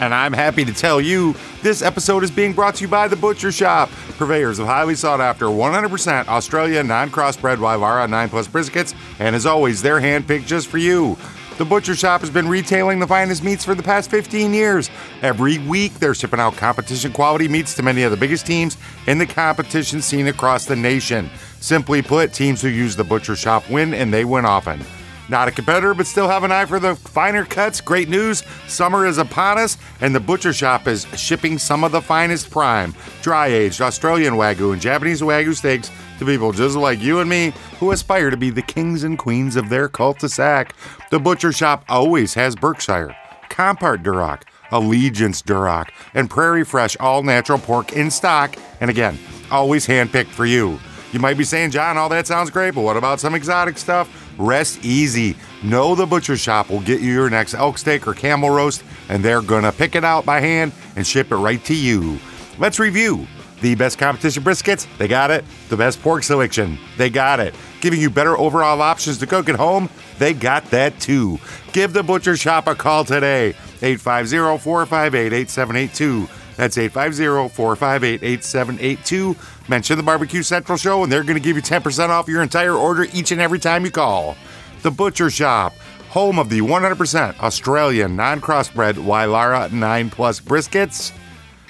And I'm happy to tell you this episode is being brought to you by The Butcher Shop, purveyors of highly sought after 100% Australia non crossbred Wylarah 9 Plus briskets, and as always, they're handpicked just for you. The Butcher Shop has been retailing the finest meats for the past 15 years. Every week, they're shipping out competition quality meats to many of the biggest teams in the competition scene across the nation. Simply put, teams who use the Butcher Shop win, and they win often. Not a competitor, but still have an eye for the finer cuts. Great news summer is upon us, and the Butcher Shop is shipping some of the finest prime, dry aged Australian Wagyu and Japanese Wagyu steaks to people just like you and me who aspire to be the kings and queens of their cul-de-sac. The Butcher Shop always has Berkshire, Compart Duroc, Allegiance Duroc, and Prairie Fresh all natural pork in stock, and again, always handpicked for you. You might be saying, Jon, all that sounds great, but what about some exotic stuff? Rest easy. Know the butcher shop will get you your next elk steak or camel roast, and they're gonna pick it out by hand and ship it right to you. Let's review. The best competition briskets, they got it. The best pork selection, they got it. Giving you better overall options to cook at home, they got that too. Give the butcher shop a call today. 850 458 8782. That's 850 458 8782. Mention the Barbecue Central Show, and they're going to give you 10% off your entire order each and every time you call. The Butcher Shop, home of the 100% Australian non crossbred Wylarah 9 Plus briskets.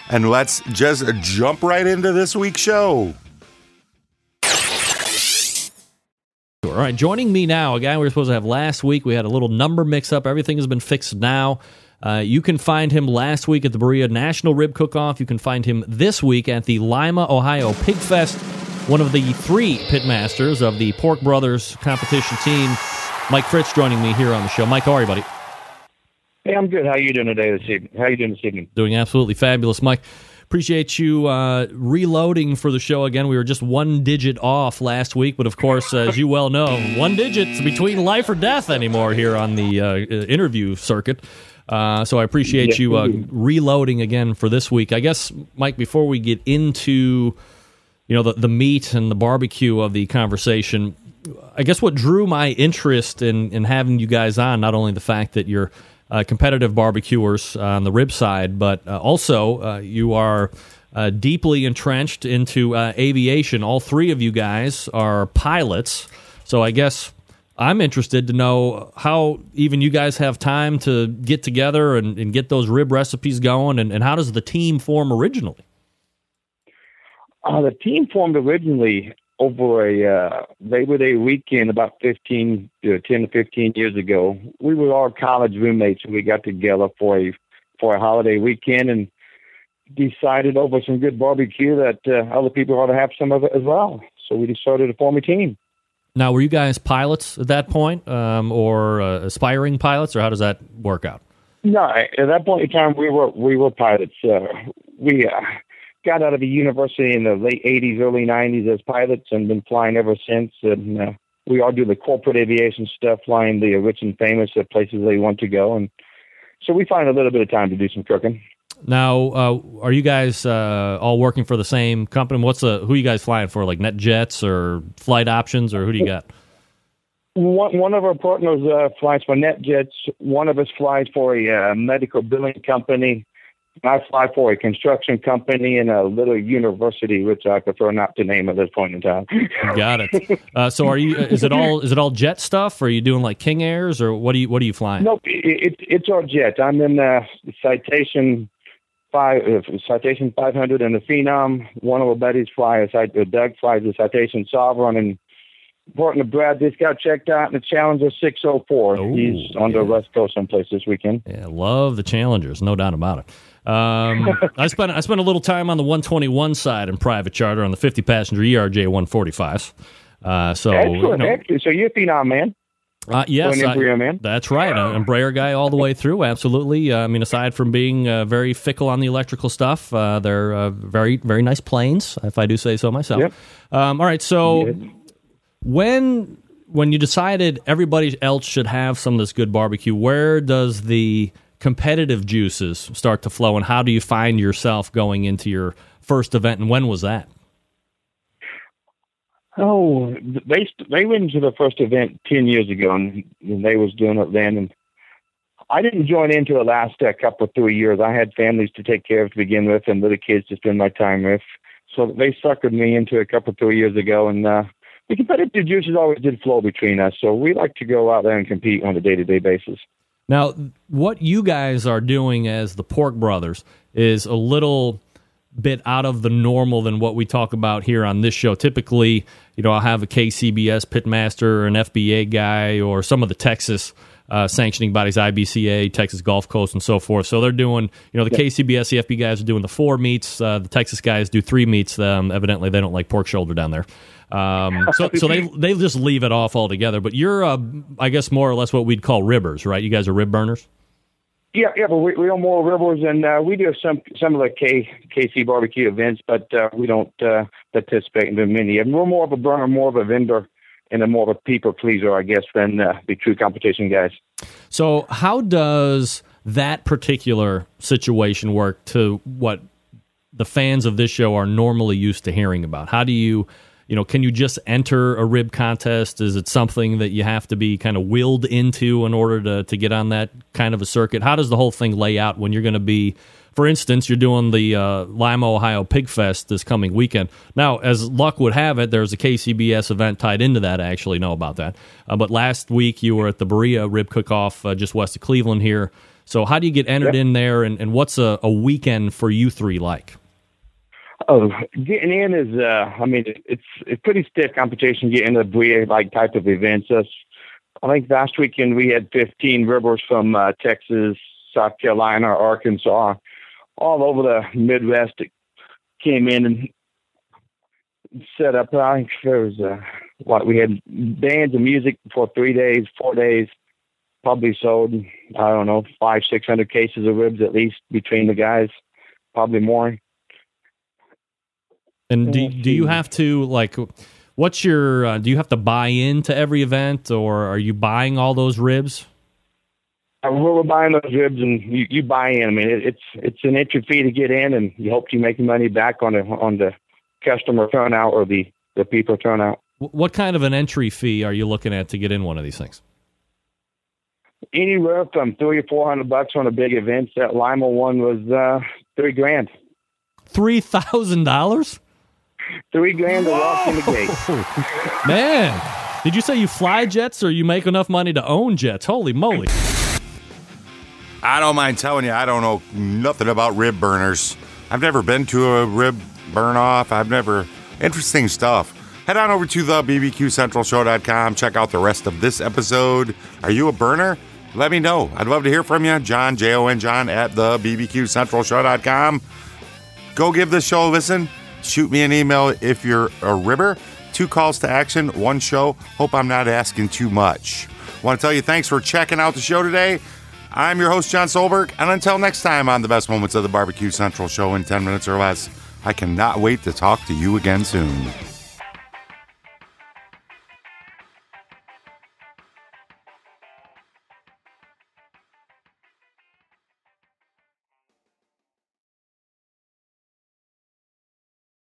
And let's just jump right into this week's show. All right, joining me now, a guy we were supposed to have last week. We had a little number mix up. Everything has been fixed now. Uh, you can find him last week at the Berea National Rib Cook Off. You can find him this week at the Lima, Ohio Pig Fest, one of the three pitmasters of the Pork Brothers competition team. Mike Fritz joining me here on the show. Mike, how are you, buddy? Hey, I'm good. How are you doing today this evening? How are you doing this evening? Doing absolutely fabulous, Mike. Appreciate you uh, reloading for the show again. We were just one digit off last week, but of course, as you well know, one digit's between life or death anymore here on the uh, interview circuit. Uh, so I appreciate yes, you uh, reloading again for this week. I guess, Mike, before we get into you know the the meat and the barbecue of the conversation, I guess what drew my interest in in having you guys on not only the fact that you're uh, competitive barbecuers on the rib side, but uh, also uh, you are. Uh, deeply entrenched into aviation. All three of you guys are pilots. So I guess I'm interested to know how even you guys have time to get together and, and get those rib recipes going, and, and, how does the team form originally? Uh, the team formed originally over a uh, Labor Day weekend about 15, uh, 10 to 15 years ago. We were all college roommates, and we got together for a for a holiday weekend and decided over some good barbecue that uh, other people ought to have some of it as well. So we decided to form a team. Now, were you guys pilots at that point, um, or uh, aspiring pilots, or how does that work out? No, at that point in time, we were we were pilots. Uh, we uh, got out of the university in the late '80s, early '90s as pilots, and been flying ever since. And uh, we all do the corporate aviation stuff, flying the rich and famous at places they want to go, and so we find a little bit of time to do some cooking. Now, uh, are you guys uh, all working for the same company? What's the who are you guys flying for? Like NetJets or Flight Options, or who do you got? One, one of our partners uh, flies for NetJets. One of us flies for a uh, medical billing company. I fly for a construction company and a little university, which I prefer not to name at this point in time. Got it. Uh, so, are you? Is it all? Is it all jet stuff? Or are you doing like King Airs, or what are you? What are you flying? Nope, it, it, it's all jet. I'm in uh, Citation five uh, citation 500 and the Phenom. One of our buddies flies. Uh, Doug flies the citation Sovereign and important to Brad just got checked out in the Challenger 604. Ooh, He's on yeah. the West Coast someplace this weekend. Yeah, love the Challengers, no doubt about it. Um, I spent I spent a little time on the 121 side in private charter on the 50 passenger ERJ 145. Uh, so excellent, you know, excellent. So you're a phenom, man. Uh, yes, I- man? that's right. An Embraer guy all the way through. Absolutely. Uh, I mean, aside from being uh, very fickle on the electrical stuff, uh, they're uh, very, very nice planes, if I do say so myself. Yep. Um, all right. So Yes. when when you decided everybody else should have some of this good barbecue, where does the competitive juices start to flow, and how do you find yourself going into your first event, and when was that? Oh, they they went to the first event ten years ago, and they was doing it then. And I didn't join into the last couple of three years. I had families to take care of to begin with, and little kids to spend my time with. So they suckered me into it a couple of three years ago, and uh, the competitive juices always did flow between us. So we like to go out there and compete on a day to day basis. Now, what you guys are doing as the Pork Brothers is a little bit out of the normal than what we talk about here on this show. Typically, you know, I'll have a KCBS pitmaster or an FBA guy or some of the Texas uh, sanctioning bodies, IBCA, Texas Gulf Coast, and so forth. So they're doing, you know, the KCBS, the FB guys are doing the four meats. Uh, the Texas guys do three meats. Um, evidently, they don't like pork shoulder down there. Um, so, so they they just leave it off altogether. But you're, uh, I guess, more or less what we'd call ribbers, right? You guys are rib burners. Yeah, yeah, but we, we own more ribbers, and uh, we do some some of the K, KC barbecue events, but uh, we don't uh, participate in the many. And we're more of a burner, more of a vendor, and a more of a people pleaser, I guess, than uh, the true competition guys. So, how does that particular situation work to what the fans of this show are normally used to hearing about? How do you, you know, can you just enter a rib contest? Is it something that you have to be kind of willed into in order to, to get on that kind of a circuit? How does the whole thing lay out when you're going to be, for instance, you're doing the uh, Lima, Ohio Pig Fest this coming weekend? Now, as luck would have it, there's a KCBS event tied into that. I actually know about that. Uh, but last week you were at the Berea Rib Cook-Off uh, just west of Cleveland here. So how do you get entered in there, and, and what's a, a weekend for you three like? Oh, getting in is, uh, I mean, it's it's pretty stiff competition getting a Berea like type of events. Us, I think last weekend we had 15 ribbers from uh, Texas, South Carolina, Arkansas, all over the Midwest that came in and set up. I think there was uh, what we had bands of music for three days, four days. Probably sold, I don't know, five, six hundred cases of ribs at least between the guys, probably more. And do, do you have to like what's your uh, do you have to buy into every event or are you buying all those ribs? Uh, We're buying those ribs, and you, you buy in. I mean, it, it's it's an entry fee to get in, and you hope you make money back on the on the customer turnout or the the people turnout. What kind of an entry fee are you looking at to get in one of these things? Anywhere from three or four hundred bucks on a big event. That Lima one was uh, three grand. Three thousand dollars, Three grand to walk in the gate. man. Did you say you fly jets or you make enough money to own jets? Holy moly! I don't mind telling you, I don't know nothing about rib burners. I've never been to a rib burn off. I've never. Interesting stuff. Head on over to the BBQCentralShow.com. Check out the rest of this episode. Are you a burner? Let me know. I'd love to hear from you. Jon, J O N Jon, at the BBQCentralShow.com. Go give this show a listen. Shoot me an email if you're a ribber. Two calls to action, one show. Hope I'm not asking too much. Want to tell you thanks for checking out the show today. I'm your host, Jon Solberg, and until next time on the best moments of the Barbecue Central show in 10 minutes or less, I cannot wait to talk to you again soon.